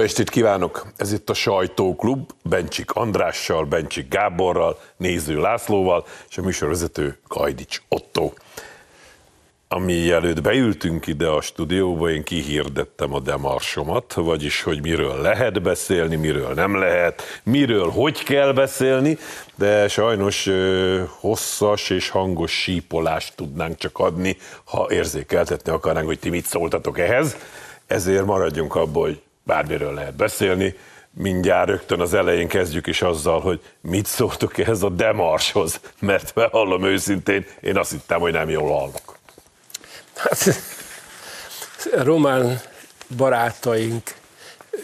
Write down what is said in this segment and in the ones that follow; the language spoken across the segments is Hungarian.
Jó estét kívánok! Ez itt a Sajtóklub, Bencsik Andrással, Bencsik Gáborral, Néző Lászlóval, és a műsorvezető Kajdics Otto. Ami előtt beültünk ide a stúdióba, én kihirdettem a demarsomat, vagyis, hogy miről lehet beszélni, miről nem lehet, miről hogy kell beszélni, de sajnos ö, hosszas és hangos sípolást tudnánk csak adni, ha érzékeltetni akarnánk, hogy ti mit szóltatok ehhez. Ezért maradjunk abból, hogy bármiről lehet beszélni. Mindjárt rögtön az elején kezdjük is azzal, hogy mit szóltok ehhez a demarshoz, mert bevallom őszintén, én azt hittem, hogy nem jól hallok. Hát, román barátaink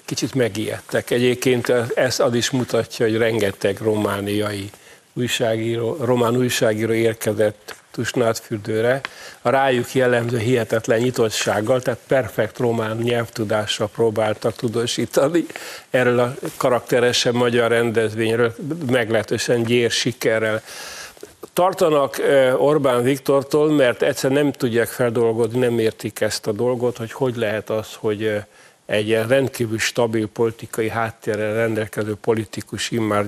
kicsit megijedtek. Egyébként ez az is mutatja, hogy rengeteg romániai újságíró, román újságíró érkezett Tusnádfürdőre, a rájuk jellemző hihetetlen nyitottsággal, tehát perfekt román nyelvtudással próbáltak tudósítani erről a karakteresen magyar rendezvényről, meglehetősen gyér sikerrel. Tartanak Orbán Viktortól, mert egyszer nem tudják feldolgozni, nem értik ezt a dolgot, hogy hogy lehet az, hogy egy ilyen rendkívül stabil politikai háttérrel rendelkező politikus immár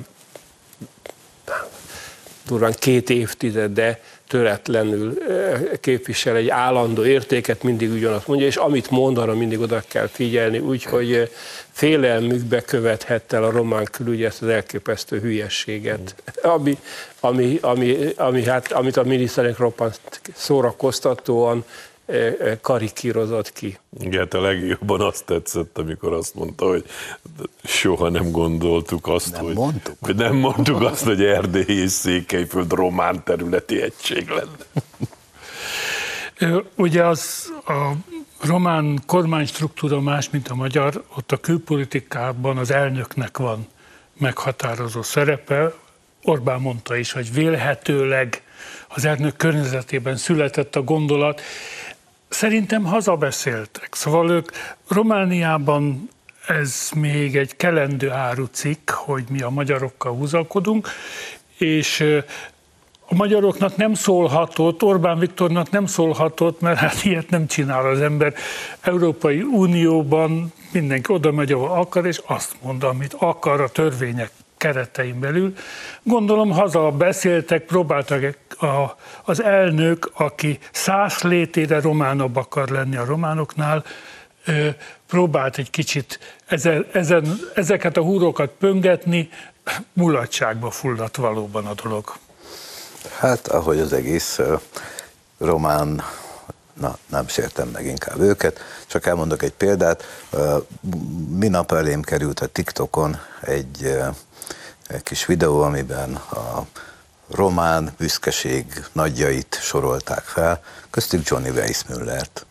durván két évtizede töretlenül képvisel egy állandó értéket, mindig ugyanazt mondja, és amit mond, arra mindig oda kell figyelni, úgyhogy félelmükbe követhette el a román külügy ezt az elképesztő hülyességet, ami, ami, ami, ami hát, amit a miniszterek roppant szórakoztatóan karikírozott ki. Igen, hát a legjobban azt tetszett, amikor azt mondta, hogy soha nem gondoltuk azt, nem hogy, mondtuk. hogy nem mondtuk azt, hogy Erdély és Székelyföld román területi egység lenne. Ugye az a román kormánystruktúra más, mint a magyar, ott a külpolitikában az elnöknek van meghatározó szerepe. Orbán mondta is, hogy vélhetőleg az elnök környezetében született a gondolat, Szerintem hazabeszéltek. Szóval ők Romániában ez még egy kelendő árucikk, hogy mi a magyarokkal húzalkodunk, és a magyaroknak nem szólhatott, Orbán Viktornak nem szólhatott, mert hát ilyet nem csinál az ember. Európai Unióban mindenki oda megy, ahol akar, és azt mond, amit akar a törvények keretein belül. Gondolom haza beszéltek, próbáltak a, az elnök, aki száz létére románabb akar lenni a románoknál, próbált egy kicsit ezen, ezen, ezeket a húrokat pöngetni, mulatságba fulladt valóban a dolog. Hát, ahogy az egész román, na nem sértem meg inkább őket, csak elmondok egy példát. Minap elém került a TikTokon egy, egy kis videó, amiben a román büszkeség nagyjait sorolták fel, köztük Johnny Weissmullert.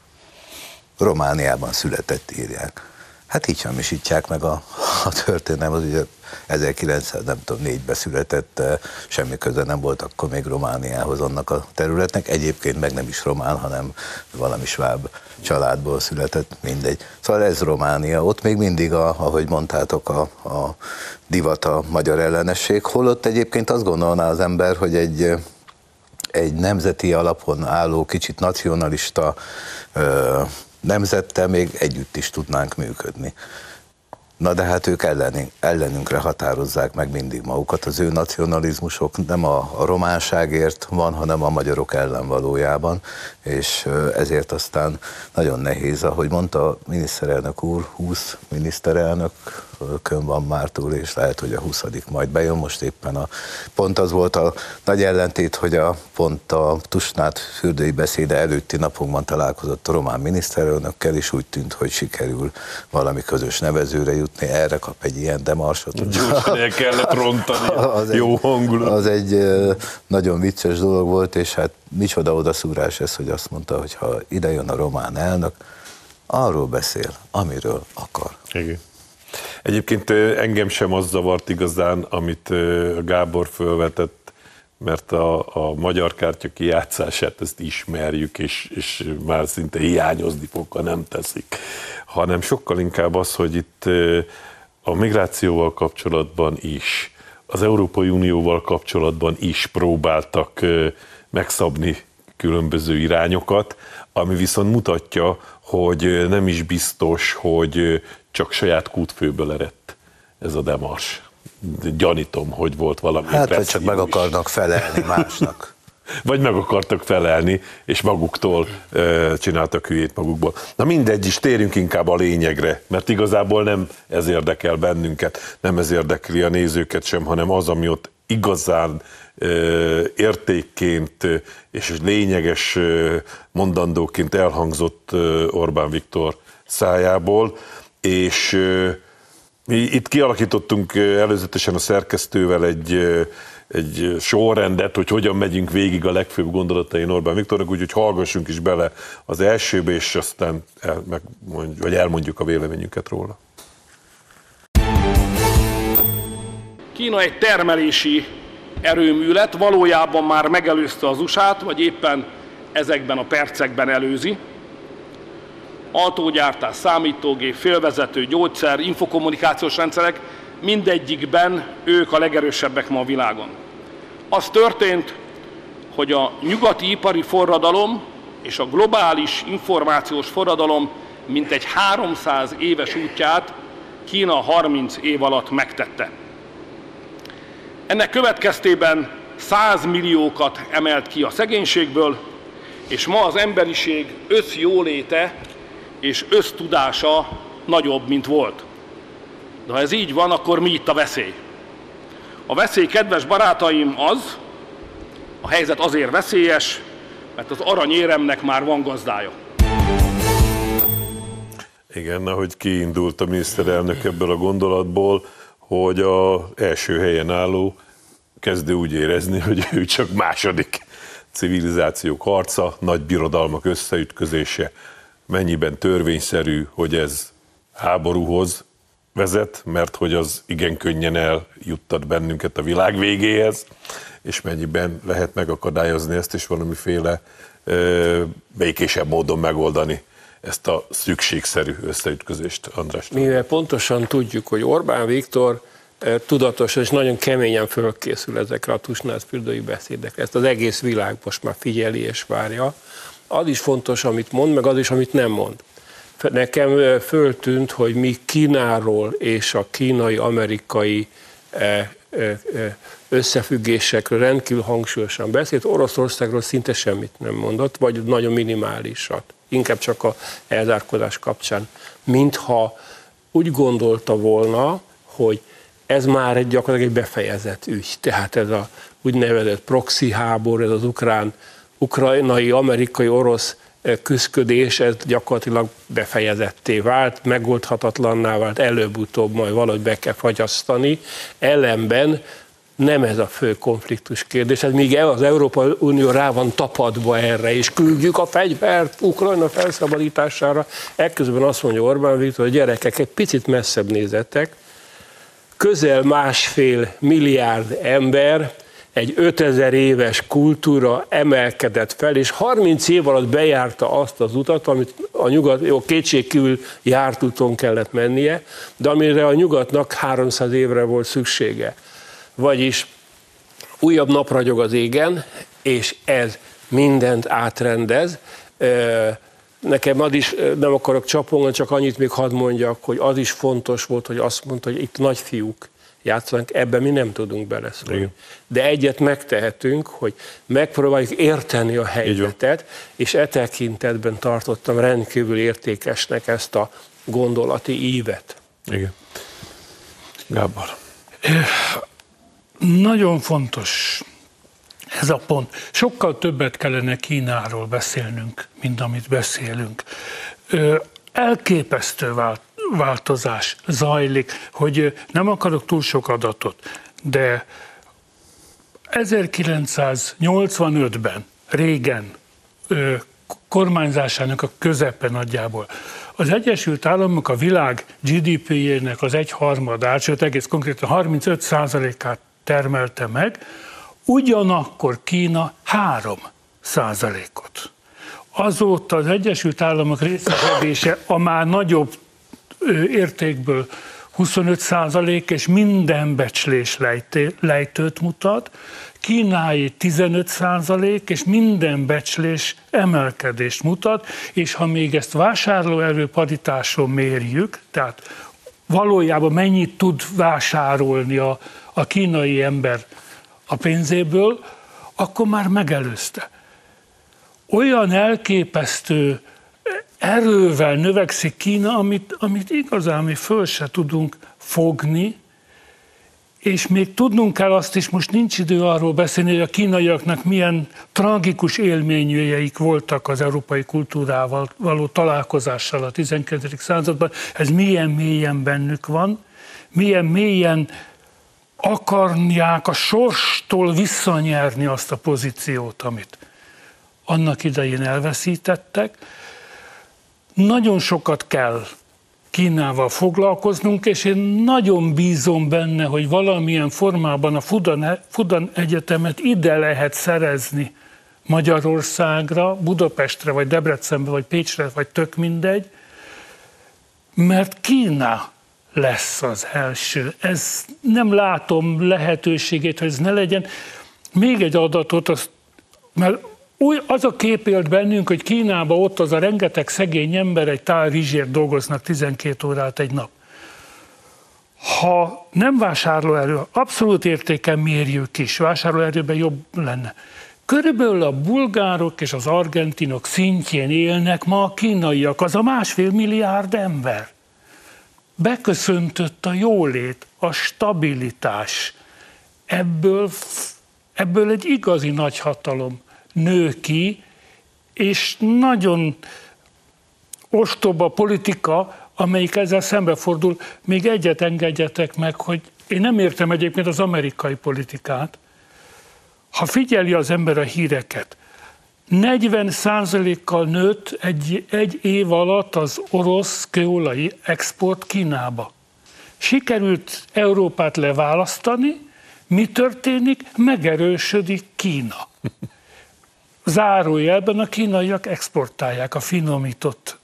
Romániában született írják. Hát így hamisítják meg a, a az ugye 1904-ben született, semmi köze nem volt akkor még Romániához annak a területnek, egyébként meg nem is román, hanem valami sváb családból született, mindegy. Szóval ez Románia, ott még mindig, a, ahogy mondtátok, a, a divat a magyar ellenesség, holott egyébként azt gondolná az ember, hogy egy, egy nemzeti alapon álló, kicsit nacionalista nemzettel még együtt is tudnánk működni. Na de hát ők ellen, ellenünkre határozzák meg mindig magukat. Az ő nacionalizmusok nem a, a románságért van, hanem a magyarok ellen valójában, és ezért aztán nagyon nehéz, ahogy mondta a miniszterelnök úr, 20 miniszterelnök kön van már túl, és lehet, hogy a 20 majd bejön. Most éppen a pont az volt a nagy ellentét, hogy a pont a Tusnát fürdői beszéde előtti napokban találkozott a román miniszterelnökkel, és úgy tűnt, hogy sikerül valami közös nevezőre jutni. Erre kap egy ilyen demarsot. Gyorsan el kellett rontani az jó hangulat. Az egy nagyon vicces dolog volt, és hát micsoda odaszúrás ez, hogy azt mondta, hogy ha ide jön a román elnök, arról beszél, amiről akar. Igen. Egyébként engem sem az zavart igazán, amit Gábor fölvetett, mert a, a magyar kártya kijátszását ezt ismerjük, és, és már szinte hiányozni fog, ha nem teszik. Hanem sokkal inkább az, hogy itt a migrációval kapcsolatban is, az Európai Unióval kapcsolatban is próbáltak megszabni különböző irányokat, ami viszont mutatja, hogy nem is biztos, hogy csak saját kútfőből eredt ez a demars. Gyanítom, hogy volt valami. Hát, hogy csak meg akarnak felelni másnak. Vagy meg akartak felelni, és maguktól e, csináltak hülyét magukból. Na mindegy is, térjünk inkább a lényegre, mert igazából nem ez érdekel bennünket, nem ez érdekli a nézőket sem, hanem az, ami ott igazán értékként és lényeges mondandóként elhangzott Orbán Viktor szájából, és mi itt kialakítottunk előzetesen a szerkesztővel egy, egy sorrendet, hogy hogyan megyünk végig a legfőbb gondolatain Orbán Viktornak, úgyhogy hallgassunk is bele az elsőbe, és aztán el, megmondj, vagy elmondjuk a véleményünket róla. Kína egy termelési erőmű lett, valójában már megelőzte az USA-t, vagy éppen ezekben a percekben előzi. Autógyártás, számítógép, félvezető, gyógyszer, infokommunikációs rendszerek, mindegyikben ők a legerősebbek ma a világon. Az történt, hogy a nyugati ipari forradalom és a globális információs forradalom mintegy 300 éves útját Kína 30 év alatt megtette. Ennek következtében 100 milliókat emelt ki a szegénységből, és ma az emberiség összjóléte és össztudása nagyobb, mint volt. De ha ez így van, akkor mi itt a veszély? A veszély, kedves barátaim, az, a helyzet azért veszélyes, mert az aranyéremnek már van gazdája. Igen, ahogy kiindult a miniszterelnök ebből a gondolatból, hogy a első helyen álló kezdő úgy érezni, hogy ő csak második civilizációk harca, nagy birodalmak összeütközése, mennyiben törvényszerű, hogy ez háborúhoz vezet, mert hogy az igen könnyen eljuttat bennünket a világ végéhez, és mennyiben lehet megakadályozni ezt, és valamiféle ö, békésebb módon megoldani ezt a szükségszerű összeütközést, András? Mivel pontosan tudjuk, hogy Orbán Viktor tudatosan és nagyon keményen fölkészül ezekre a tusnádfürdői beszédekre. Ezt az egész világ most már figyeli és várja. Az is fontos, amit mond, meg az is, amit nem mond. Nekem föltűnt, hogy mi Kínáról és a kínai-amerikai eh, összefüggésekről rendkívül hangsúlyosan beszélt, Oroszországról szinte semmit nem mondott, vagy nagyon minimálisat inkább csak a elzárkodás kapcsán, mintha úgy gondolta volna, hogy ez már egy gyakorlatilag egy befejezett ügy. Tehát ez a úgynevezett proxy háború, ez az ukrán, ukrajnai, amerikai, orosz eh, küzdködés, ez gyakorlatilag befejezetté vált, megoldhatatlanná vált, előbb-utóbb majd valahogy be kell fagyasztani. Ellenben nem ez a fő konfliktus kérdés, ez míg az Európai Unió rá van tapadva erre, és küldjük a fegyvert Ukrajna felszabadítására, ekközben azt mondja Orbán Viktor, hogy gyerekek egy picit messzebb nézettek, közel másfél milliárd ember egy 5000 éves kultúra emelkedett fel, és 30 év alatt bejárta azt az utat, amit a nyugat, jó, kétségkívül járt úton kellett mennie, de amire a nyugatnak 300 évre volt szüksége. Vagyis újabb napragyog az égen, és ez mindent átrendez. Nekem az is, nem akarok csapongani, csak annyit még hadd mondjak, hogy az is fontos volt, hogy azt mondta, hogy itt nagyfiúk játszanak, ebben mi nem tudunk beleszólni. Igen. De egyet megtehetünk, hogy megpróbáljuk érteni a helyzetet, és e tekintetben tartottam rendkívül értékesnek ezt a gondolati ívet. Igen. Gábor. Nagyon fontos ez a pont. Sokkal többet kellene Kínáról beszélnünk, mint amit beszélünk. Elképesztő változás zajlik, hogy nem akarok túl sok adatot, de 1985-ben, régen, kormányzásának a közepe nagyjából. Az Egyesült Államok a világ GDP-jének az egyharmadát, sőt egész konkrétan 35%-át termelte meg, ugyanakkor Kína 3 százalékot. Azóta az Egyesült Államok részesedése a már nagyobb értékből 25 százalék, és minden becslés lejtőt mutat, Kínái 15 százalék, és minden becslés emelkedést mutat, és ha még ezt vásárlóerő paritáson mérjük, tehát valójában mennyit tud vásárolni a, a kínai ember a pénzéből, akkor már megelőzte. Olyan elképesztő erővel növekszik Kína, amit, amit igazán mi föl se tudunk fogni, és még tudnunk kell azt is, most nincs idő arról beszélni, hogy a kínaiaknak milyen tragikus élményeik voltak az európai kultúrával való találkozással a 19. században. Ez milyen mélyen bennük van, milyen mélyen akarják a sorstól visszanyerni azt a pozíciót, amit annak idején elveszítettek. Nagyon sokat kell Kínával foglalkoznunk, és én nagyon bízom benne, hogy valamilyen formában a Fudan, Fudan Egyetemet ide lehet szerezni Magyarországra, Budapestre, vagy Debrecenbe, vagy Pécsre, vagy tök mindegy, mert Kína lesz az első. Ez nem látom lehetőségét, hogy ez ne legyen. Még egy adatot, az, mert új, az a kép élt bennünk, hogy Kínában ott az a rengeteg szegény ember egy tál rizsért dolgoznak 12 órát egy nap. Ha nem vásárlóerő, abszolút értéken mérjük is, vásárlóerőben jobb lenne. Körülbelül a bulgárok és az argentinok szintjén élnek ma a kínaiak, az a másfél milliárd ember. Beköszöntött a jólét, a stabilitás. Ebből, ebből egy igazi nagyhatalom nő ki, és nagyon ostoba politika, amelyik ezzel szembefordul. Még egyet engedjetek meg, hogy én nem értem egyébként az amerikai politikát. Ha figyeli az ember a híreket, 40 kal nőtt egy, egy év alatt az orosz kőolai export Kínába. Sikerült Európát leválasztani, mi történik? Megerősödik Kína. Zárójelben a kínaiak exportálják a finomított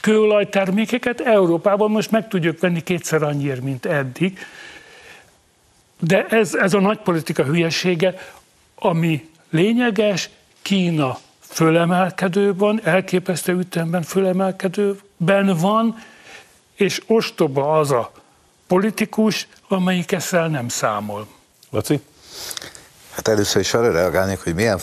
kőolajtermékeket. Európában most meg tudjuk venni kétszer annyiért, mint eddig. De ez, ez a nagypolitika hülyesége, ami lényeges, Kína fölemelkedőben, elképesztő ütemben fölemelkedőben van, és ostoba az a politikus, amelyik ezzel nem számol. Laci? Hát először is arra reagálnék, hogy milyen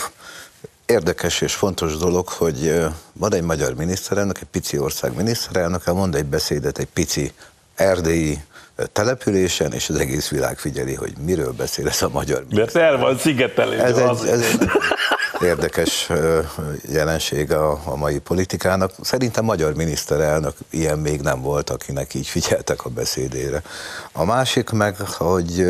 érdekes és fontos dolog, hogy van egy magyar miniszterelnök, egy pici ország miniszterelnöke, mond egy beszédet egy pici erdélyi településen, és az egész világ figyeli, hogy miről beszél ez a magyar Mert el van szigetelés. Ez egy, ez egy érdekes jelenség a, a mai politikának. Szerintem magyar miniszterelnök ilyen még nem volt, akinek így figyeltek a beszédére. A másik meg, hogy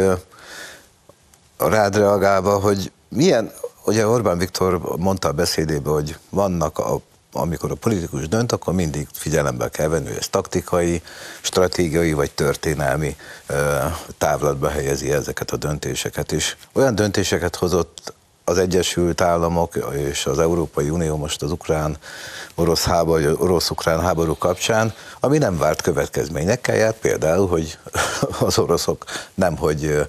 rád reagálva, hogy milyen, ugye Orbán Viktor mondta a beszédében, hogy vannak a amikor a politikus dönt, akkor mindig figyelembe kell venni, hogy ez taktikai, stratégiai vagy történelmi távlatba helyezi ezeket a döntéseket. És olyan döntéseket hozott az Egyesült Államok és az Európai Unió most az ukrán orosz háború, orosz-ukrán háború kapcsán, ami nem várt következményekkel járt, például, hogy az oroszok nem, hogy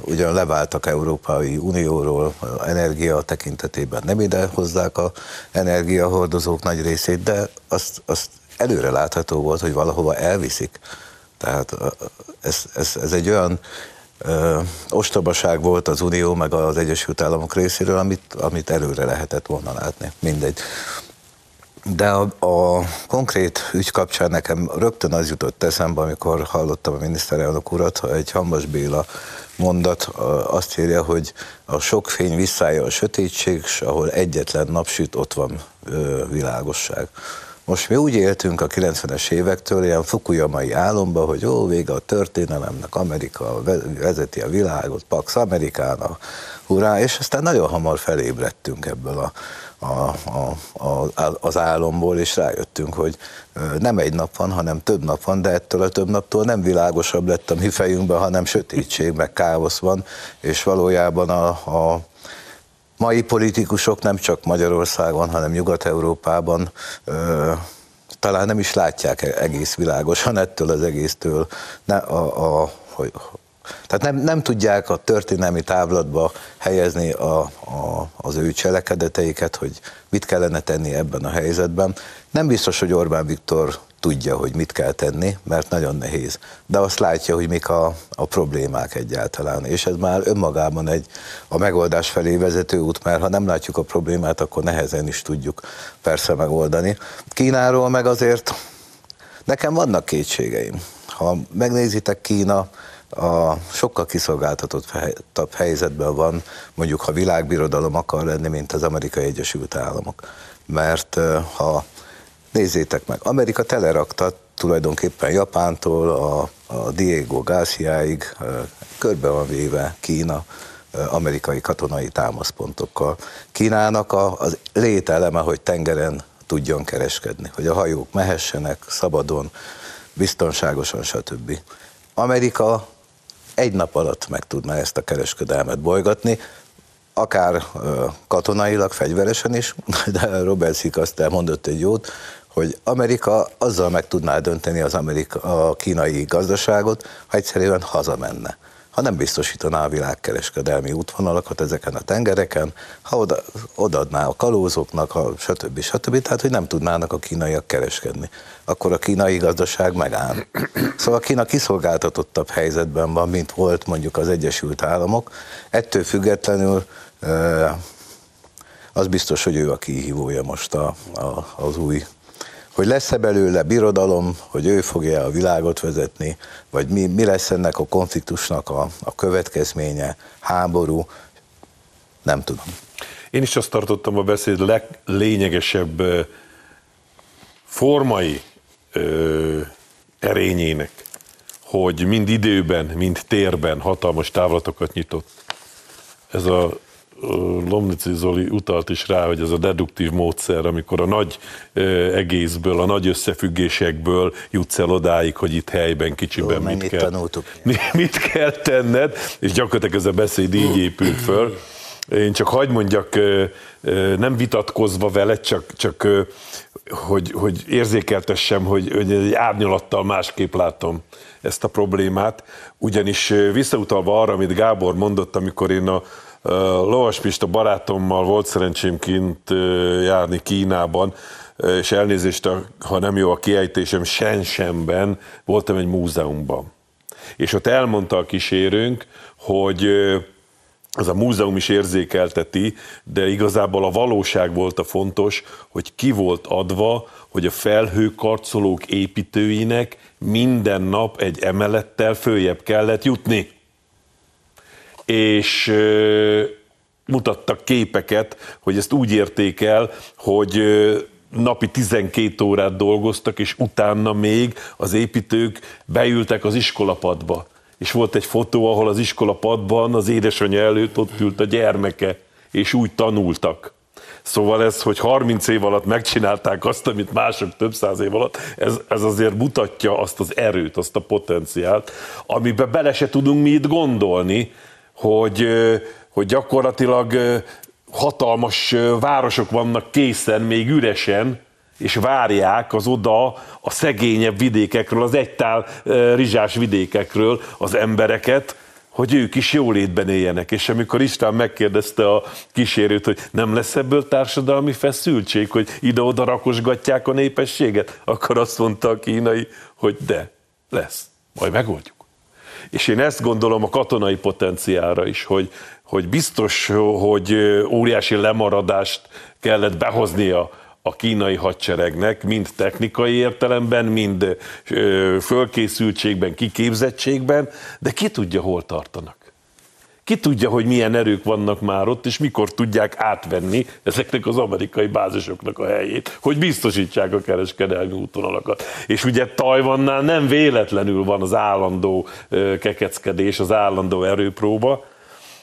ugyan leváltak Európai Unióról energia tekintetében, nem ide hozzák a energiahordozók nagy részét, de azt, azt előre látható volt, hogy valahova elviszik. Tehát ez, ez, ez egy olyan ö, ostobaság volt az Unió meg az Egyesült Államok részéről, amit, amit előre lehetett volna látni. Mindegy. De a, a konkrét ügy kapcsán nekem rögtön az jutott eszembe, amikor hallottam a miniszterelnök urat, hogy egy Hambas Béla mondat azt írja, hogy a sok fény visszája a sötétség, és ahol egyetlen napsüt, ott van világosság. Most mi úgy éltünk a 90-es évektől, ilyen fukuyamai álomba, hogy ó, vége a történelemnek, Amerika vezeti a világot, Pax Amerikána, hurrá, és aztán nagyon hamar felébredtünk ebből a, a, a, a, az álomból, és rájöttünk, hogy nem egy nap van, hanem több nap van, de ettől a több naptól nem világosabb lett a mi fejünkben, hanem sötétség, meg káosz van, és valójában a, a mai politikusok nem csak Magyarországon, hanem Nyugat-Európában talán nem is látják egész világosan ettől az egésztől, ne, a, a, hogy Tehát nem, nem tudják a történelmi távlatba helyezni a, a, az ő cselekedeteiket, hogy mit kellene tenni ebben a helyzetben. Nem biztos, hogy Orbán Viktor tudja, hogy mit kell tenni, mert nagyon nehéz. De azt látja, hogy mik a, a problémák egyáltalán. És ez már önmagában egy a megoldás felé vezető út, mert ha nem látjuk a problémát, akkor nehezen is tudjuk persze megoldani. Kínáról meg azért nekem vannak kétségeim. Ha megnézitek Kína, a sokkal kiszolgáltatottabb helyzetben van, mondjuk ha világbirodalom akar lenni, mint az Amerikai Egyesült Államok. Mert ha nézzétek meg, Amerika telerakta tulajdonképpen Japántól a, a Diego Garciaig körbe van véve Kína amerikai katonai támaszpontokkal. Kínának a, az lételeme, hogy tengeren tudjon kereskedni, hogy a hajók mehessenek szabadon, biztonságosan, stb. Amerika egy nap alatt meg tudná ezt a kereskedelmet bolygatni, akár katonailag, fegyveresen is, de Robert Szik azt elmondott egy jót, hogy Amerika azzal meg tudná dönteni az Amerika, a kínai gazdaságot, ha egyszerűen hazamenne ha nem biztosítaná a világkereskedelmi útvonalakat ezeken a tengereken, ha oda, odaadná a kalózoknak, ha stb. stb. Tehát, hogy nem tudnának a kínaiak kereskedni. Akkor a kínai gazdaság megáll. Szóval Kína kiszolgáltatottabb helyzetben van, mint volt mondjuk az Egyesült Államok. Ettől függetlenül az biztos, hogy ő a kihívója most a, a, az új hogy lesz-e belőle birodalom, hogy ő fogja a világot vezetni, vagy mi, mi lesz ennek a konfliktusnak a, a következménye, háború, nem tudom. Én is azt tartottam a beszéd leglényegesebb formai ö, erényének, hogy mind időben, mind térben hatalmas távlatokat nyitott. Ez a Lomnici Zoli utalt is rá, hogy ez a deduktív módszer, amikor a nagy egészből, a nagy összefüggésekből jutsz el odáig, hogy itt helyben, kicsiben Jó, mit kell, tanultuk. mit kell tenned, és gyakorlatilag ez a beszéd így épült föl. Én csak hagyd mondjak, nem vitatkozva vele, csak, csak hogy, hogy érzékeltessem, hogy, hogy egy árnyalattal másképp látom ezt a problémát, ugyanis visszautalva arra, amit Gábor mondott, amikor én a Lovas Pista barátommal volt szerencsém kint járni Kínában, és elnézést, ha nem jó a kiejtésem, Shenzhenben voltam egy múzeumban. És ott elmondta a kísérőnk, hogy az a múzeum is érzékelteti, de igazából a valóság volt a fontos, hogy ki volt adva, hogy a felhőkarcolók építőinek minden nap egy emelettel följebb kellett jutni és mutattak képeket, hogy ezt úgy érték el, hogy napi 12 órát dolgoztak, és utána még az építők beültek az iskolapadba. És volt egy fotó, ahol az iskolapadban az édesanyja előtt ott ült a gyermeke, és úgy tanultak. Szóval ez, hogy 30 év alatt megcsinálták azt, amit mások több száz év alatt, ez, ez azért mutatja azt az erőt, azt a potenciált, amiben bele se tudunk mi itt gondolni, hogy, hogy gyakorlatilag hatalmas városok vannak készen, még üresen, és várják az oda a szegényebb vidékekről, az egytál rizsás vidékekről az embereket, hogy ők is jólétben éljenek. És amikor István megkérdezte a kísérőt, hogy nem lesz ebből társadalmi feszültség, hogy ide-oda rakosgatják a népességet, akkor azt mondta a kínai, hogy de, lesz, majd megoldjuk. És én ezt gondolom a katonai potenciára is, hogy, hogy biztos, hogy óriási lemaradást kellett behoznia a kínai hadseregnek, mind technikai értelemben, mind fölkészültségben, kiképzettségben, de ki tudja, hol tartanak. Ki tudja, hogy milyen erők vannak már ott, és mikor tudják átvenni ezeknek az amerikai bázisoknak a helyét, hogy biztosítsák a kereskedelmi útvonalakat. És ugye Tajvannál nem véletlenül van az állandó kekeckedés, az állandó erőpróba,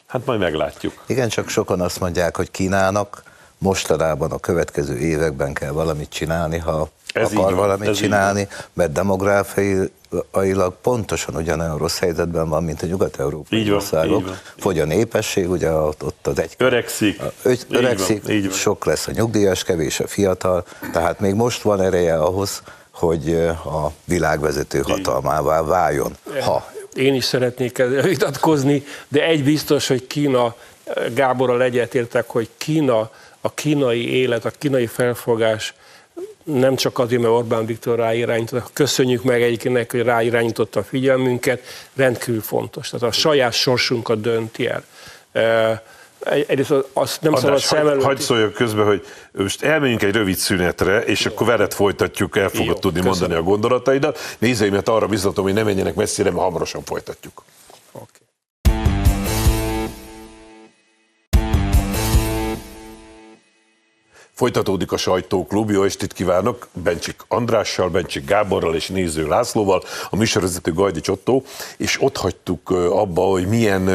hát majd meglátjuk. Igen, csak sokan azt mondják, hogy Kínának mostanában a következő években kell valamit csinálni, ha ez akar van, valamit csinálni, van. mert demográfiailag pontosan ugyanolyan rossz helyzetben van, mint a nyugat-európai országok. Van, Fogy a népesség, ugye ott, ott az egy... Öregszik. Öt, öregszik, van, van. sok lesz a nyugdíjas, kevés a fiatal, tehát még most van ereje ahhoz, hogy a világvezető hatalmává váljon. Ha én is szeretnék vitatkozni, de egy biztos, hogy Kína, Gáborral egyetértek, hogy Kína, a kínai élet, a kínai felfogás nem csak azért, mert Orbán Viktor ráirányította, köszönjük meg egyébként hogy ráirányította a figyelmünket, rendkívül fontos. Tehát a saját sorsunkat dönti el. Egyrészt azt nem szabad szem előtt... Hagyd szóljak közben, hogy most elmegyünk egy rövid szünetre, és Jó. akkor veled folytatjuk, el fogod Jó, tudni köszönöm. mondani a gondolataidat. Nézőimet arra biztatom, hogy ne menjenek messzire, mert hamarosan folytatjuk. Folytatódik a sajtóklub, jó estét kívánok, Bencsik Andrással, Bencsik Gáborral és Néző Lászlóval, a műsorvezető Gajdi Csottó, és ott hagytuk abba, hogy milyen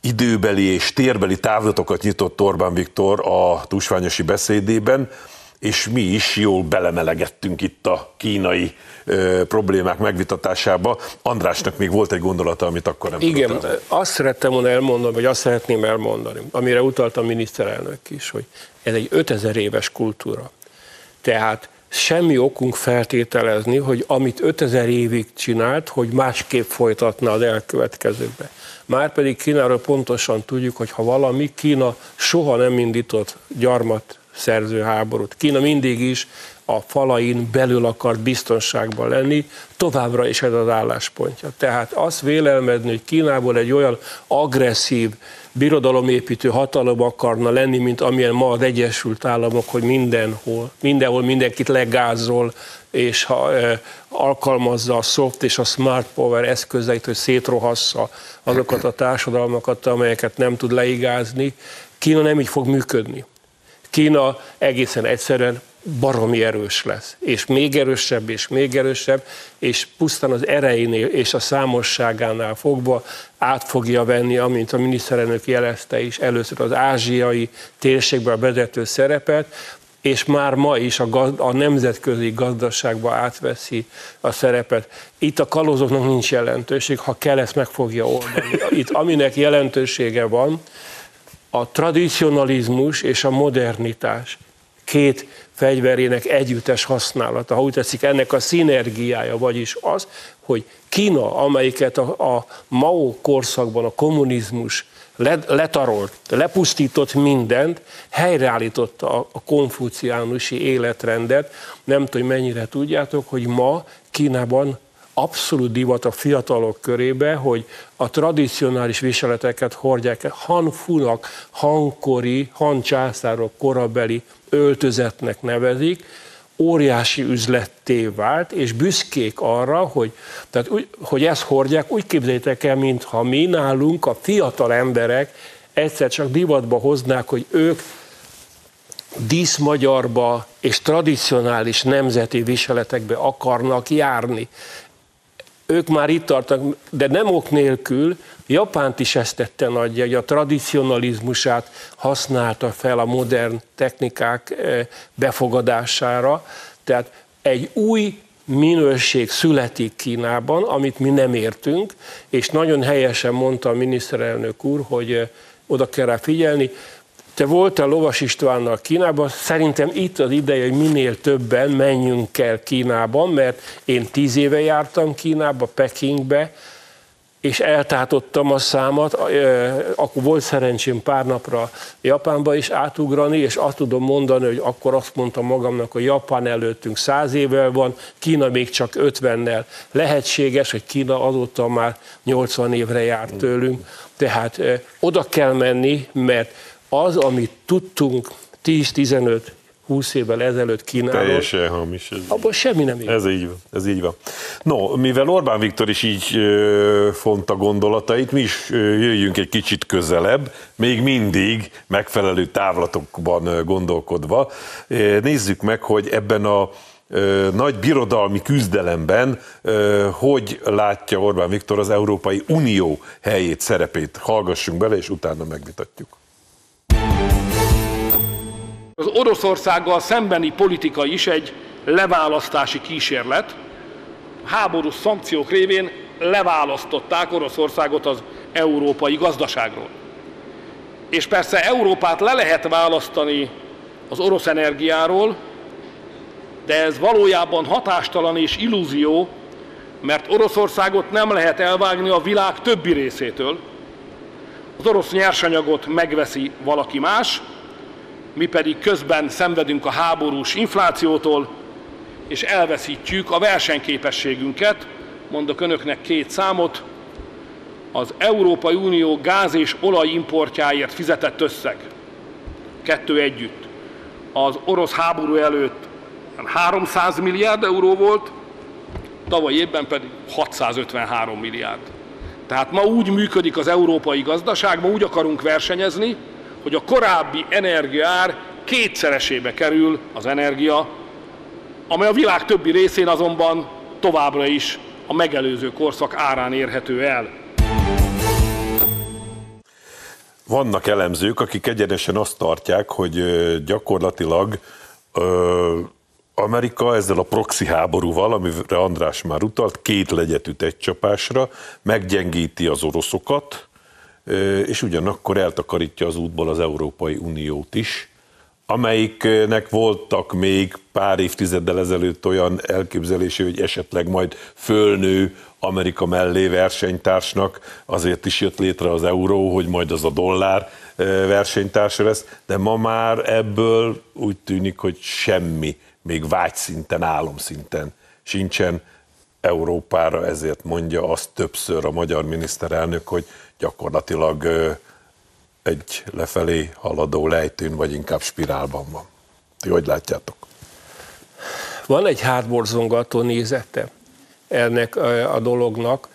időbeli és térbeli távlatokat nyitott Orbán Viktor a tusványosi beszédében, és mi is jól belemelegettünk itt a kínai ö, problémák megvitatásába. Andrásnak még volt egy gondolata, amit akkor nem Igen, tudtam. azt szerettem volna elmondani, vagy azt szeretném elmondani, amire utalt a miniszterelnök is, hogy ez egy 5000 éves kultúra. Tehát semmi okunk feltételezni, hogy amit 5000 évig csinált, hogy másképp folytatna az elkövetkezőkbe. Márpedig Kínáról pontosan tudjuk, hogy ha valami, Kína soha nem indított gyarmat szerző háborút. Kína mindig is a falain belül akart biztonságban lenni, továbbra is ez az álláspontja. Tehát azt vélelmedni, hogy Kínából egy olyan agresszív, birodalomépítő hatalom akarna lenni, mint amilyen ma az Egyesült Államok, hogy mindenhol, mindenhol mindenkit legázol, és ha e, alkalmazza a soft és a smart power eszközeit, hogy szétrohassa azokat a társadalmakat, amelyeket nem tud leigázni, Kína nem így fog működni. Kína egészen egyszerűen baromi erős lesz, és még erősebb, és még erősebb, és pusztán az erejénél és a számosságánál fogva át fogja venni, amint a miniszterelnök jelezte is, először az ázsiai térségben a vezető szerepet, és már ma is a, gazd, a nemzetközi gazdaságba átveszi a szerepet. Itt a kalózoknak nincs jelentőség, ha kell, ezt meg fogja oldani. Itt aminek jelentősége van, a tradicionalizmus és a modernitás két fegyverének együttes használata, ha úgy tetszik, ennek a szinergiája, vagyis az, hogy Kína, amelyiket a, a Mao korszakban a kommunizmus letarolt, lepusztított mindent, helyreállította a, a konfuciánusi életrendet. Nem tudom, mennyire tudjátok, hogy ma Kínában abszolút divat a fiatalok körébe, hogy a tradicionális viseleteket hordják hanfunak, hankori, hancsászárok korabeli öltözetnek nevezik, óriási üzletté vált, és büszkék arra, hogy, tehát úgy, hogy ezt hordják, úgy képzeljétek el, mintha mi nálunk a fiatal emberek egyszer csak divatba hoznák, hogy ők díszmagyarba és tradicionális nemzeti viseletekbe akarnak járni. Ők már itt tartanak, de nem ok nélkül, Japánt is ezt tette nagyja, hogy a tradicionalizmusát használta fel a modern technikák eh, befogadására. Tehát egy új minőség születik Kínában, amit mi nem értünk, és nagyon helyesen mondta a miniszterelnök úr, hogy eh, oda kell rá figyelni, te voltál Lovas Istvánnal Kínában, szerintem itt az ideje, hogy minél többen menjünk el Kínában, mert én tíz éve jártam Kínába, Pekingbe, és eltátottam a számat, akkor volt szerencsém pár napra Japánba is átugrani, és azt tudom mondani, hogy akkor azt mondtam magamnak, hogy Japán előttünk száz évvel van, Kína még csak ötvennel. Lehetséges, hogy Kína azóta már 80 évre járt tőlünk, tehát oda kell menni, mert az, amit tudtunk 10-15 20 évvel ezelőtt Kínáról. Teljesen hamis. Ez abban semmi nem igaz. Ez így van. Ez így van. No, mivel Orbán Viktor is így ö, fonta gondolatait, mi is ö, jöjjünk egy kicsit közelebb, még mindig megfelelő távlatokban gondolkodva. Nézzük meg, hogy ebben a nagy birodalmi küzdelemben hogy látja Orbán Viktor az Európai Unió helyét, szerepét. Hallgassunk bele, és utána megvitatjuk. Az Oroszországgal szembeni politika is egy leválasztási kísérlet. Háborús szankciók révén leválasztották Oroszországot az európai gazdaságról. És persze Európát le lehet választani az orosz energiáról, de ez valójában hatástalan és illúzió, mert Oroszországot nem lehet elvágni a világ többi részétől. Az orosz nyersanyagot megveszi valaki más, mi pedig közben szenvedünk a háborús inflációtól, és elveszítjük a versenyképességünket. Mondok önöknek két számot. Az Európai Unió gáz és olajimportjáért fizetett összeg, kettő együtt, az orosz háború előtt 300 milliárd euró volt, tavaly évben pedig 653 milliárd. Tehát ma úgy működik az európai gazdaság, ma úgy akarunk versenyezni, hogy a korábbi energiaár kétszeresébe kerül az energia, amely a világ többi részén azonban továbbra is a megelőző korszak árán érhető el. Vannak elemzők, akik egyenesen azt tartják, hogy gyakorlatilag Amerika ezzel a proxy háborúval, amire András már utalt, két legyet üt egy csapásra, meggyengíti az oroszokat, és ugyanakkor eltakarítja az útból az Európai Uniót is, amelyiknek voltak még pár évtizeddel ezelőtt olyan elképzelési, hogy esetleg majd fölnő Amerika mellé versenytársnak, azért is jött létre az euró, hogy majd az a dollár versenytársa lesz, de ma már ebből úgy tűnik, hogy semmi, még vágyszinten, álomszinten sincsen. Európára, ezért mondja azt többször a magyar miniszterelnök, hogy gyakorlatilag egy lefelé haladó lejtőn, vagy inkább spirálban van. Ti hogy látjátok? Van egy hátborzongató nézete ennek a dolognak,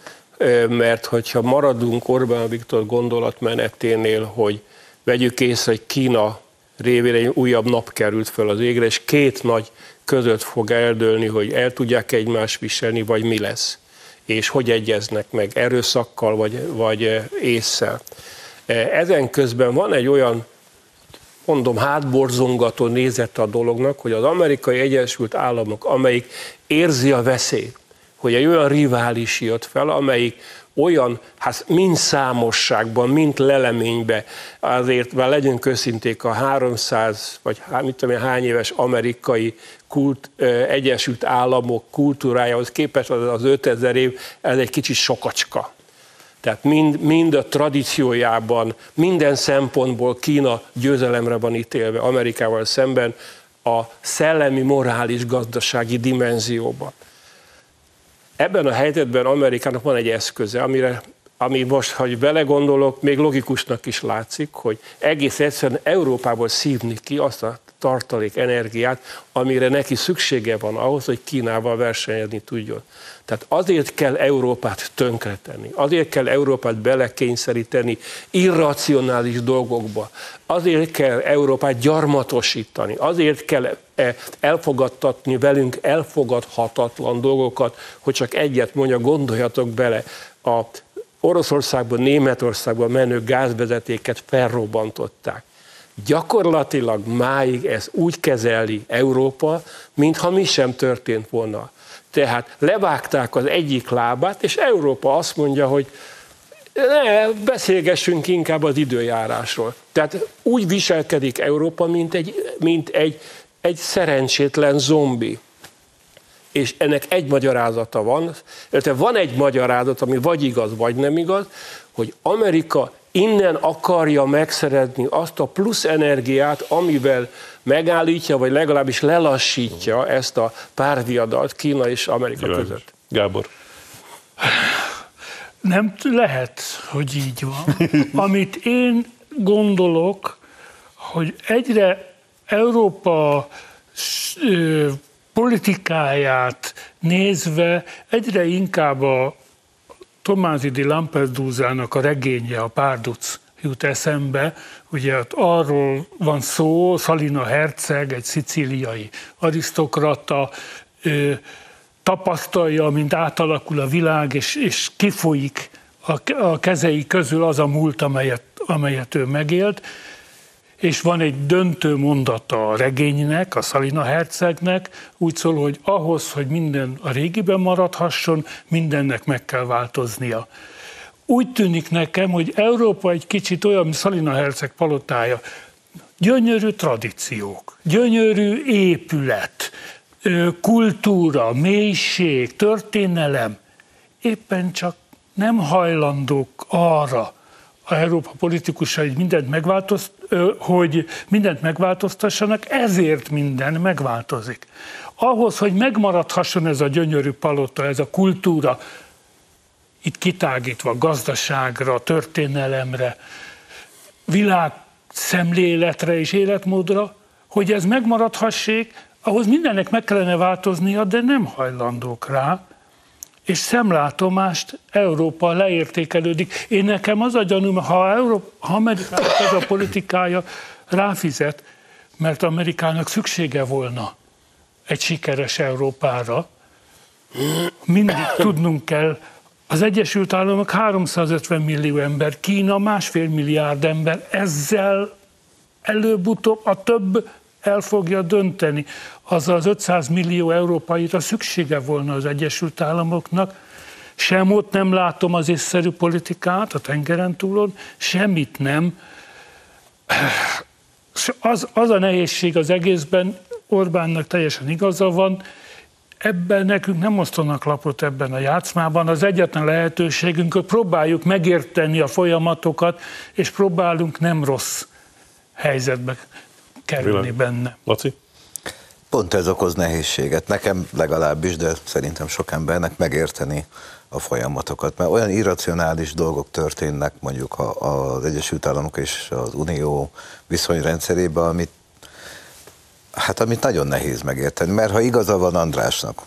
mert hogyha maradunk Orbán Viktor gondolatmeneténél, hogy vegyük észre, hogy Kína révén egy újabb nap került föl az égre, és két nagy között fog eldőlni, hogy el tudják egymást viselni, vagy mi lesz, és hogy egyeznek meg, erőszakkal, vagy, vagy észszel. Ezen közben van egy olyan, mondom, hátborzongató nézet a dolognak, hogy az amerikai Egyesült Államok, amelyik érzi a veszélyt, hogy egy olyan rivális jött fel, amelyik olyan, hát mind számosságban, mind leleménybe, azért már legyünk őszinték a 300, vagy mit tudom én, hány éves amerikai kult, Egyesült Államok kultúrájához képest az, az 5000 év, ez egy kicsit sokacska. Tehát mind, mind a tradíciójában, minden szempontból Kína győzelemre van ítélve Amerikával szemben a szellemi, morális, gazdasági dimenzióban. Ebben a helyzetben Amerikának van egy eszköze, amire, ami most, ha belegondolok, még logikusnak is látszik, hogy egész egyszerűen Európából szívni ki azt a tartalék energiát, amire neki szüksége van ahhoz, hogy Kínával versenyezni tudjon. Tehát azért kell Európát tönkretenni, azért kell Európát belekényszeríteni irracionális dolgokba, azért kell Európát gyarmatosítani, azért kell e, elfogadtatni velünk elfogadhatatlan dolgokat, hogy csak egyet mondja, gondoljatok bele, a Oroszországban, Németországban menő gázvezetéket felrobbantották. Gyakorlatilag máig ez úgy kezeli Európa, mintha mi sem történt volna. Tehát levágták az egyik lábát, és Európa azt mondja, hogy ne, beszélgessünk inkább az időjárásról. Tehát úgy viselkedik Európa, mint egy, mint egy, egy szerencsétlen zombi. És ennek egy magyarázata van, illetve van egy magyarázat, ami vagy igaz, vagy nem igaz, hogy Amerika innen akarja megszerezni azt a plusz energiát, amivel megállítja, vagy legalábbis lelassítja ezt a párviadalt Kína és Amerika Jövő. között. Gábor. Nem lehet, hogy így van. Amit én gondolok, hogy egyre Európa politikáját nézve egyre inkább a Tomázi di Lampedusa-nak a regénye, a Párduc jut eszembe, ugye arról van szó, Szalina Herceg, egy szicíliai arisztokrata, ő, tapasztalja, mint átalakul a világ, és, és kifolyik a, a kezei közül az a múlt, amelyet, amelyet ő megélt, és van egy döntő mondata a regénynek, a Szalina hercegnek, úgy szól, hogy ahhoz, hogy minden a régiben maradhasson, mindennek meg kell változnia. Úgy tűnik nekem, hogy Európa egy kicsit olyan, mint Szalina herceg palotája, gyönyörű tradíciók, gyönyörű épület, kultúra, mélység, történelem, éppen csak nem hajlandók arra, a Európa politikusai mindent megváltozt, hogy mindent megváltoztassanak, ezért minden megváltozik. Ahhoz, hogy megmaradhasson ez a gyönyörű palota, ez a kultúra, itt kitágítva gazdaságra, történelemre, világszemléletre és életmódra, hogy ez megmaradhassék, ahhoz mindennek meg kellene változnia, de nem hajlandók rá, és szemlátomást Európa leértékelődik. Én nekem az a gyanúm, ha, Európa, ha Amerikának ez a politikája ráfizet, mert Amerikának szüksége volna egy sikeres Európára, mindig tudnunk kell, az Egyesült Államok 350 millió ember, Kína másfél milliárd ember, ezzel előbb-utóbb a több el fogja dönteni. Az az 500 millió európaira szüksége volna az Egyesült Államoknak, sem ott nem látom az észszerű politikát a tengeren túlon, semmit nem. Az, az a nehézség az egészben, Orbánnak teljesen igaza van, ebben nekünk nem osztanak lapot ebben a játszmában. Az egyetlen lehetőségünk, hogy próbáljuk megérteni a folyamatokat, és próbálunk nem rossz helyzetbe kerülni Vilán. benne. Laci? Pont ez okoz nehézséget, nekem legalábbis, de szerintem sok embernek megérteni a folyamatokat, mert olyan irracionális dolgok történnek mondjuk az Egyesült Államok és az Unió viszonyrendszerében, amit Hát amit nagyon nehéz megérteni, mert ha igaza van Andrásnak,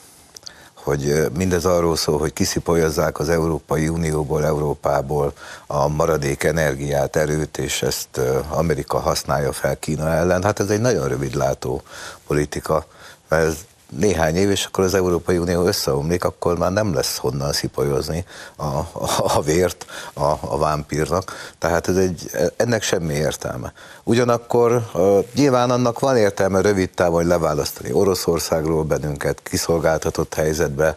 hogy mindez arról szól, hogy kiszipolyozzák az Európai Unióból, Európából a maradék energiát, erőt, és ezt Amerika használja fel Kína ellen, hát ez egy nagyon rövidlátó politika. Ez néhány év, és akkor az Európai Unió összeomlik, akkor már nem lesz honnan szipolyozni a, a, a vért a, a vámpírnak. Tehát ez egy, ennek semmi értelme. Ugyanakkor uh, nyilván annak van értelme rövid távon, leválasztani Oroszországról bennünket, kiszolgáltatott helyzetbe,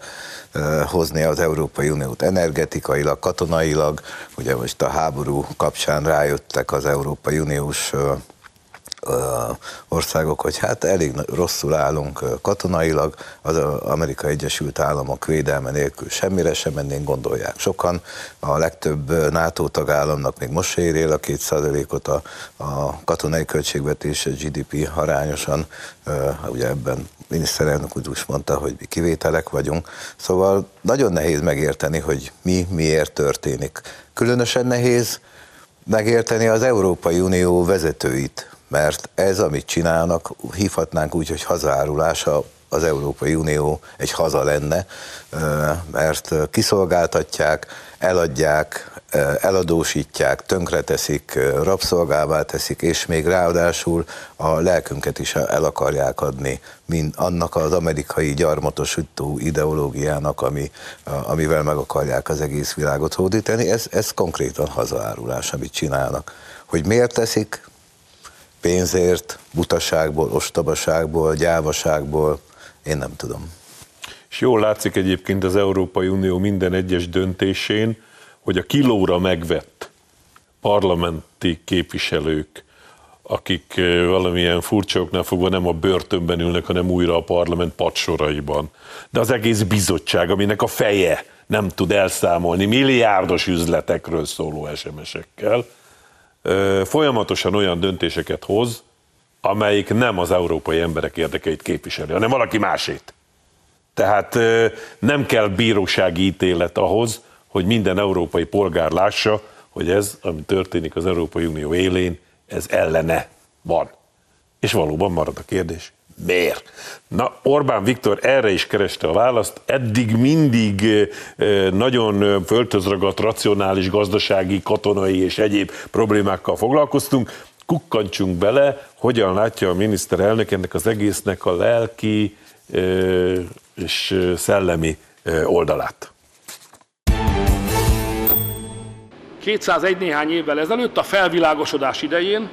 hozni az Európai Uniót energetikailag, katonailag. Ugye most a háború kapcsán rájöttek az Európai Uniós országok, hogy hát elég rosszul állunk katonailag, az Amerikai Egyesült Államok védelme nélkül semmire sem mennénk, gondolják. Sokan, a legtöbb NATO tagállamnak még most ér el a 2%-ot a, a katonai költségvetés GDP arányosan, ugye ebben miniszterelnök úgy mondta, hogy mi kivételek vagyunk, szóval nagyon nehéz megérteni, hogy mi miért történik. Különösen nehéz megérteni az Európai Unió vezetőit, mert ez, amit csinálnak, hívhatnánk úgy, hogy hazárulása az Európai Unió egy haza lenne, mert kiszolgáltatják, eladják, eladósítják, tönkreteszik, rabszolgává teszik, és még ráadásul a lelkünket is el akarják adni, mint annak az amerikai gyarmatosító ideológiának, ami, amivel meg akarják az egész világot hódítani. Ez, ez konkrétan hazaárulás, amit csinálnak. Hogy miért teszik, pénzért, butaságból, ostobaságból, gyávaságból, én nem tudom. És jól látszik egyébként az Európai Unió minden egyes döntésén, hogy a kilóra megvett parlamenti képviselők, akik valamilyen furcsaoknál fogva nem a börtönben ülnek, hanem újra a parlament padsoraiban. De az egész bizottság, aminek a feje nem tud elszámolni milliárdos üzletekről szóló SMS-ekkel, folyamatosan olyan döntéseket hoz, amelyik nem az európai emberek érdekeit képviseli, hanem valaki másét. Tehát nem kell bírósági ítélet ahhoz, hogy minden európai polgár lássa, hogy ez, ami történik az Európai Unió élén, ez ellene van. És valóban marad a kérdés, miért? Na, Orbán Viktor erre is kereste a választ. Eddig mindig nagyon föltözragadt, racionális, gazdasági, katonai és egyéb problémákkal foglalkoztunk. Kukkantsunk bele, hogyan látja a miniszterelnök ennek az egésznek a lelki és szellemi oldalát. 201 néhány évvel ezelőtt a felvilágosodás idején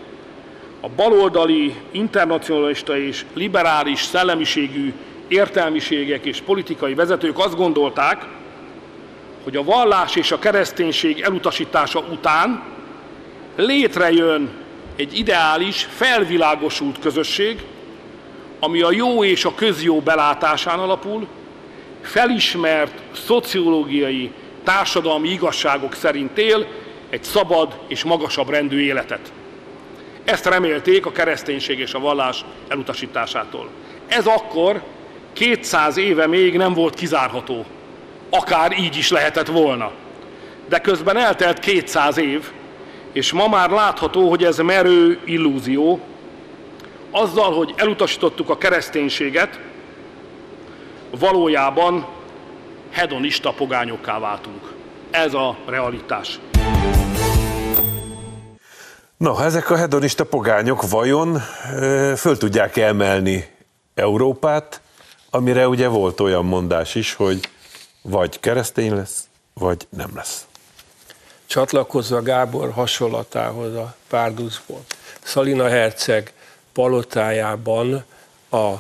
a baloldali, internacionalista és liberális szellemiségű értelmiségek és politikai vezetők azt gondolták, hogy a vallás és a kereszténység elutasítása után létrejön egy ideális, felvilágosult közösség, ami a jó és a közjó belátásán alapul, felismert szociológiai, társadalmi igazságok szerint él egy szabad és magasabb rendű életet. Ezt remélték a kereszténység és a vallás elutasításától. Ez akkor 200 éve még nem volt kizárható. Akár így is lehetett volna. De közben eltelt 200 év, és ma már látható, hogy ez merő illúzió. Azzal, hogy elutasítottuk a kereszténységet, valójában hedonista pogányokká váltunk. Ez a realitás. Na, ezek a hedonista pogányok vajon föl tudják emelni Európát, amire ugye volt olyan mondás is, hogy vagy keresztény lesz, vagy nem lesz. Csatlakozva Gábor hasonlatához a párducból. Szalina Herceg palotájában a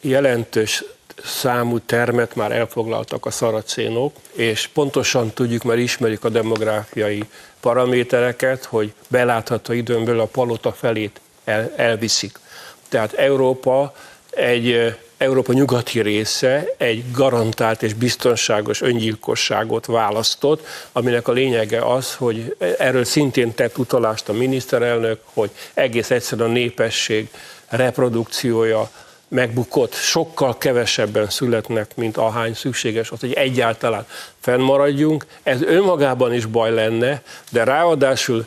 jelentős számú termet már elfoglaltak a szaracénok, és pontosan tudjuk, mert ismerjük a demográfiai paramétereket, hogy belátható időnből a palota felét el, elviszik. Tehát Európa egy Európa nyugati része egy garantált és biztonságos öngyilkosságot választott, aminek a lényege az, hogy erről szintén tett utalást a miniszterelnök, hogy egész egyszerűen a népesség reprodukciója megbukott, sokkal kevesebben születnek, mint ahány szükséges az, hogy egyáltalán fennmaradjunk. Ez önmagában is baj lenne, de ráadásul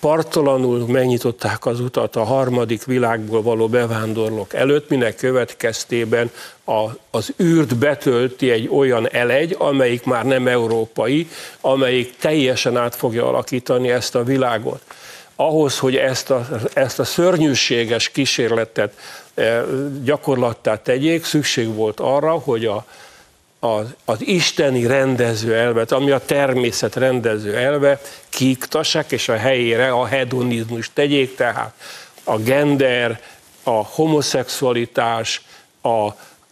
partalanul megnyitották az utat a harmadik világból való bevándorlók előtt, minek következtében a, az űrt betölti egy olyan elegy, amelyik már nem európai, amelyik teljesen át fogja alakítani ezt a világot. Ahhoz, hogy ezt a, ezt a szörnyűséges kísérletet gyakorlattá tegyék, szükség volt arra, hogy a, az, az isteni rendező elvet, ami a természet rendező elve, kiiktassák, és a helyére a hedonizmus tegyék, tehát a gender, a homoszexualitás, a,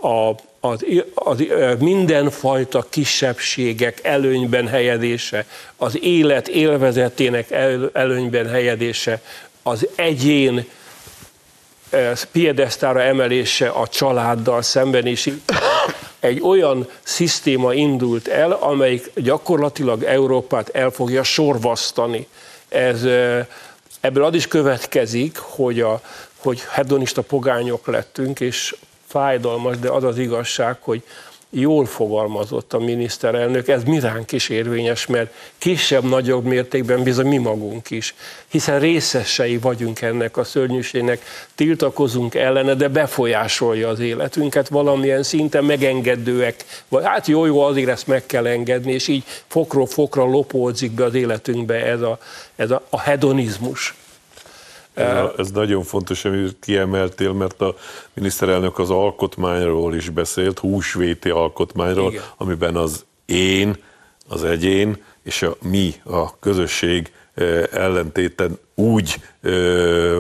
a, az, az mindenfajta kisebbségek előnyben helyezése, az élet élvezetének el, előnyben helyezése, az egyén piedesztára emelése a családdal szemben is egy olyan szisztéma indult el, amelyik gyakorlatilag Európát el fogja sorvasztani. Ez, ebből az is következik, hogy, a, hogy hedonista pogányok lettünk, és fájdalmas, de az az igazság, hogy jól fogalmazott a miniszterelnök, ez miránk is érvényes, mert kisebb-nagyobb mértékben bizony mi magunk is, hiszen részesei vagyunk ennek a szörnyűségnek, tiltakozunk ellene, de befolyásolja az életünket. Valamilyen szinten, megengedőek, vagy. Hát jó, jó, azért ezt meg kell engedni, és így fokról fokra lopódzik be az életünkbe ez a, ez a, a hedonizmus. Ez, ez nagyon fontos, amit kiemeltél, mert a miniszterelnök az alkotmányról is beszélt, húsvéti alkotmányról, Igen. amiben az én, az egyén és a mi, a közösség ellentéten úgy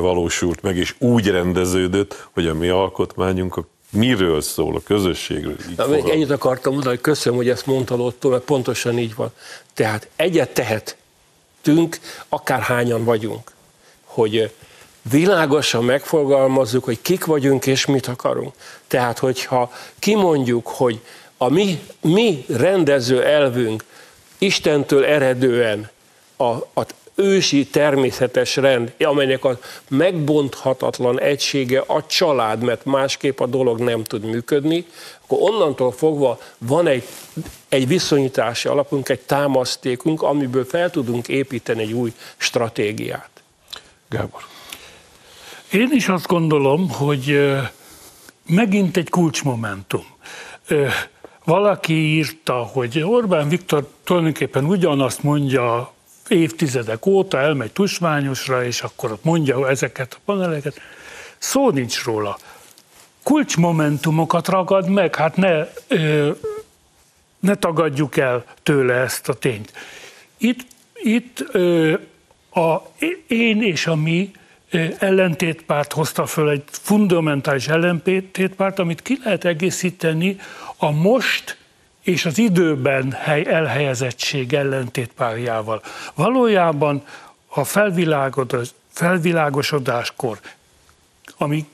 valósult meg, és úgy rendeződött, hogy a mi alkotmányunk a miről szól, a közösségről. Na, még ennyit akartam mondani, hogy köszönöm, hogy ezt mondtad ott, mert pontosan így van. Tehát egyet tehetünk, akárhányan vagyunk, hogy világosan megfogalmazzuk, hogy kik vagyunk és mit akarunk. Tehát, hogyha kimondjuk, hogy a mi, mi rendező elvünk Istentől eredően a, a ősi természetes rend, amelynek a megbonthatatlan egysége a család, mert másképp a dolog nem tud működni, akkor onnantól fogva van egy, egy viszonyítási alapunk, egy támasztékunk, amiből fel tudunk építeni egy új stratégiát. Gábor. Én is azt gondolom, hogy megint egy kulcsmomentum. Valaki írta, hogy Orbán Viktor tulajdonképpen ugyanazt mondja évtizedek óta, elmegy tusványosra, és akkor ott mondja ezeket a paneleket. Szó nincs róla. Kulcsmomentumokat ragad meg, hát ne, ne tagadjuk el tőle ezt a tényt. Itt, itt a én és a mi ellentétpárt hozta föl egy fundamentális ellentétpárt, amit ki lehet egészíteni a most és az időben hely elhelyezettség ellentétpárjával. Valójában a felvilágosodáskor, ami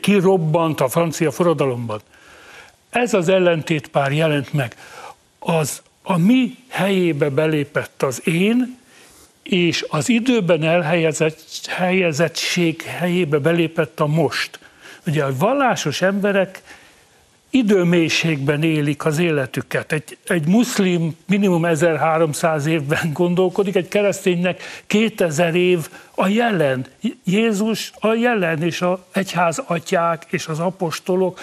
kirobbant a francia forradalomban, ez az ellentétpár jelent meg. Az a mi helyébe belépett az én, és az időben elhelyezett helyezettség helyébe belépett a most. Ugye a vallásos emberek időmélységben élik az életüket. Egy, egy muszlim minimum 1300 évben gondolkodik, egy kereszténynek 2000 év a jelen. Jézus a jelen, és a egyház atyák és az apostolok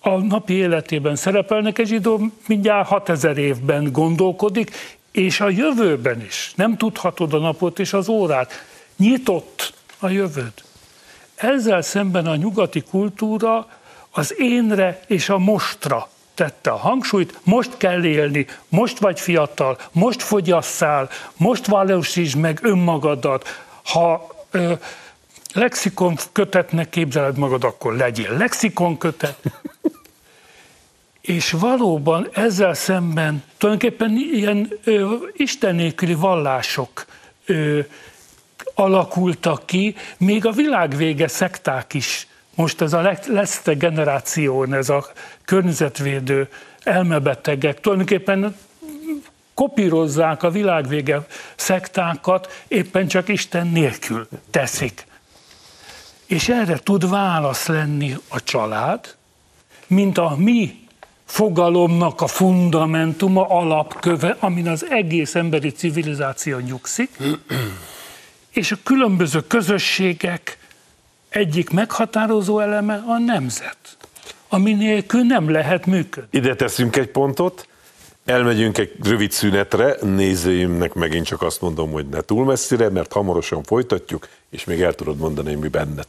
a napi életében szerepelnek, egy zsidó mindjárt 6000 évben gondolkodik, és a jövőben is. Nem tudhatod a napot és az órát. Nyitott a jövőd. Ezzel szemben a nyugati kultúra az énre és a mostra tette a hangsúlyt, most kell élni, most vagy fiatal, most fogyasszál, most valósítsd meg önmagadat. Ha ö, lexikon kötetnek képzeled magad, akkor legyél lexikon kötet. És valóban ezzel szemben tulajdonképpen ilyen ö, Isten nélküli vallások ö, alakultak ki, még a világvége szekták is most ez a leszte generáció, ez a környezetvédő elmebetegek tulajdonképpen kopírozzák a világvége szektákat, éppen csak Isten nélkül teszik. És erre tud válasz lenni a család, mint a mi fogalomnak a fundamentuma, alapköve, amin az egész emberi civilizáció nyugszik, és a különböző közösségek egyik meghatározó eleme a nemzet, ami nélkül nem lehet működni. Ide teszünk egy pontot, elmegyünk egy rövid szünetre, nézőimnek megint csak azt mondom, hogy ne túl messzire, mert hamarosan folytatjuk, és még el tudod mondani, mi benned